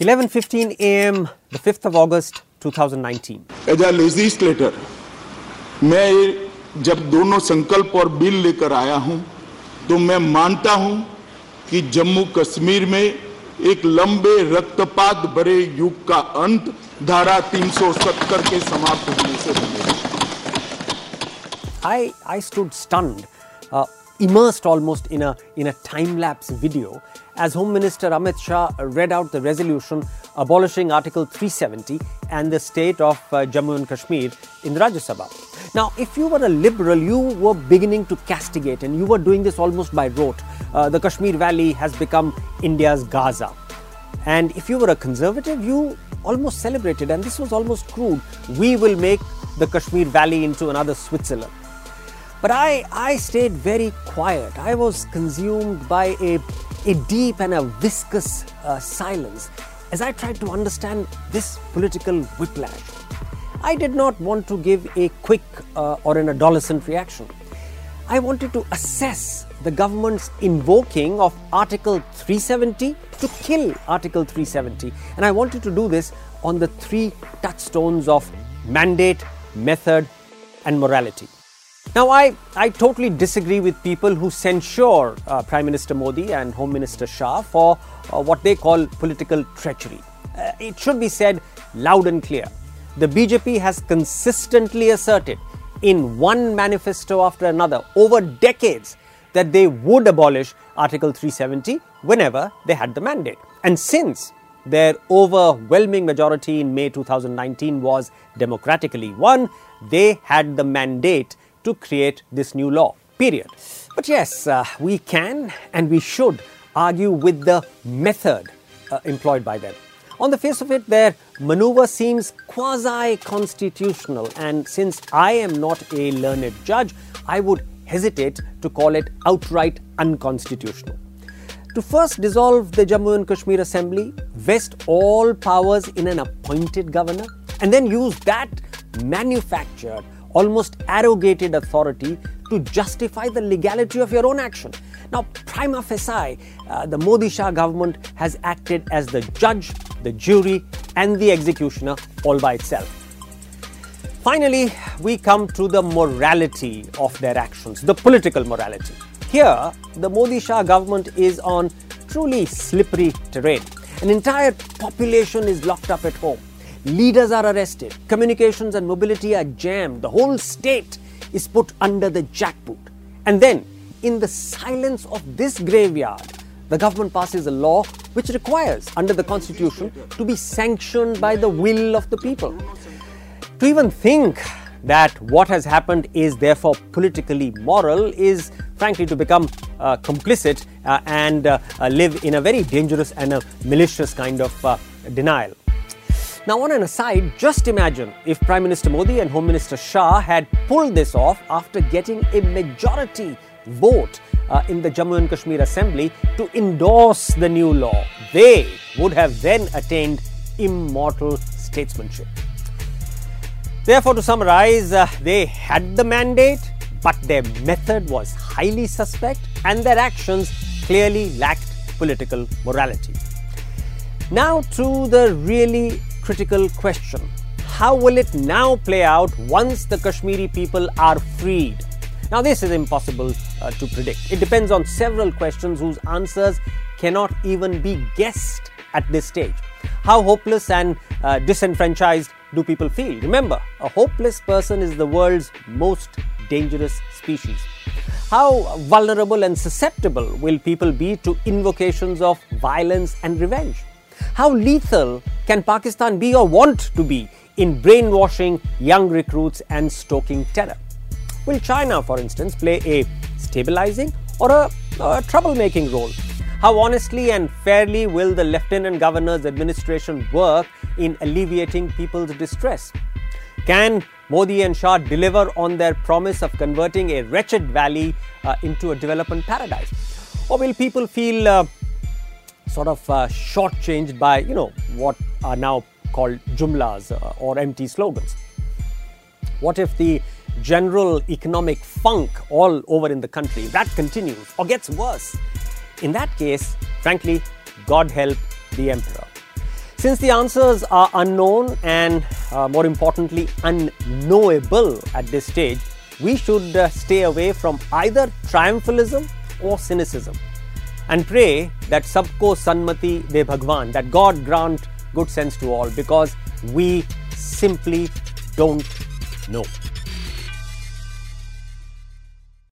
11:15 a.m. the 5th of August 2019. As a legislator मैं जब दोनों संकल्प और बिल लेकर आया हूँ तो मैं मानता हूँ कि जम्मू कश्मीर में एक लंबे रक्तपात भरे युग का अंत धारा 370 के समाप्त होने से बनेगा I, I stood stunned, uh, immersed almost in a, in a time lapse video as Home Minister Amit Shah read out the resolution abolishing Article 370 and the state of uh, Jammu and Kashmir in the Rajya Sabha. Now, if you were a liberal, you were beginning to castigate and you were doing this almost by rote. Uh, the Kashmir Valley has become India's Gaza. And if you were a conservative, you almost celebrated, and this was almost crude. We will make the Kashmir Valley into another Switzerland. But I, I stayed very quiet. I was consumed by a, a deep and a viscous uh, silence as I tried to understand this political whiplash. I did not want to give a quick uh, or an adolescent reaction. I wanted to assess the government's invoking of Article 370 to kill Article 370. And I wanted to do this on the three touchstones of mandate, method, and morality. Now, I, I totally disagree with people who censure uh, Prime Minister Modi and Home Minister Shah for uh, what they call political treachery. Uh, it should be said loud and clear. The BJP has consistently asserted in one manifesto after another over decades that they would abolish Article 370 whenever they had the mandate. And since their overwhelming majority in May 2019 was democratically won, they had the mandate to create this new law. Period. But yes, uh, we can and we should argue with the method uh, employed by them. On the face of it, their maneuver seems quasi constitutional, and since I am not a learned judge, I would hesitate to call it outright unconstitutional. To first dissolve the Jammu and Kashmir Assembly, vest all powers in an appointed governor, and then use that manufactured, almost arrogated authority to justify the legality of your own action. Now, prima facie, uh, the Modi Shah government has acted as the judge, the jury, and the executioner all by itself. Finally, we come to the morality of their actions, the political morality. Here, the Modi Shah government is on truly slippery terrain. An entire population is locked up at home. Leaders are arrested. Communications and mobility are jammed. The whole state is put under the jackboot. And then, in the silence of this graveyard, the government passes a law which requires, under the constitution, to be sanctioned by the will of the people. To even think that what has happened is therefore politically moral is frankly to become uh, complicit uh, and uh, uh live in a very dangerous and a malicious kind of uh, denial. Now, on an aside, just imagine if Prime Minister Modi and Home Minister Shah had pulled this off after getting a majority vote uh, in the Jammu and Kashmir Assembly to endorse the new law. They would have then attained immortal statesmanship. Therefore, to summarize, uh, they had the mandate, but their method was highly suspect and their actions clearly lacked political morality. Now, to the really critical question How will it now play out once the Kashmiri people are freed? Now, this is impossible uh, to predict. It depends on several questions whose answers cannot even be guessed at this stage. How hopeless and uh, disenfranchised do people feel? Remember, a hopeless person is the world's most dangerous species. How vulnerable and susceptible will people be to invocations of violence and revenge? How lethal can Pakistan be or want to be in brainwashing young recruits and stoking terror? Will China, for instance, play a stabilizing or a, a troublemaking role? How honestly and fairly will the Lieutenant Governor's administration work in alleviating people's distress? Can Modi and Shah deliver on their promise of converting a wretched valley uh, into a development paradise? Or will people feel uh, sort of uh, shortchanged by, you know, what are now called jumlas uh, or empty slogans? What if the general economic funk all over in the country that continues or gets worse? In that case, frankly, God help the emperor. Since the answers are unknown and, uh, more importantly, unknowable at this stage, we should uh, stay away from either triumphalism or cynicism and pray that sabko sanmati de bhagwan, that God grant good sense to all because we simply don't know.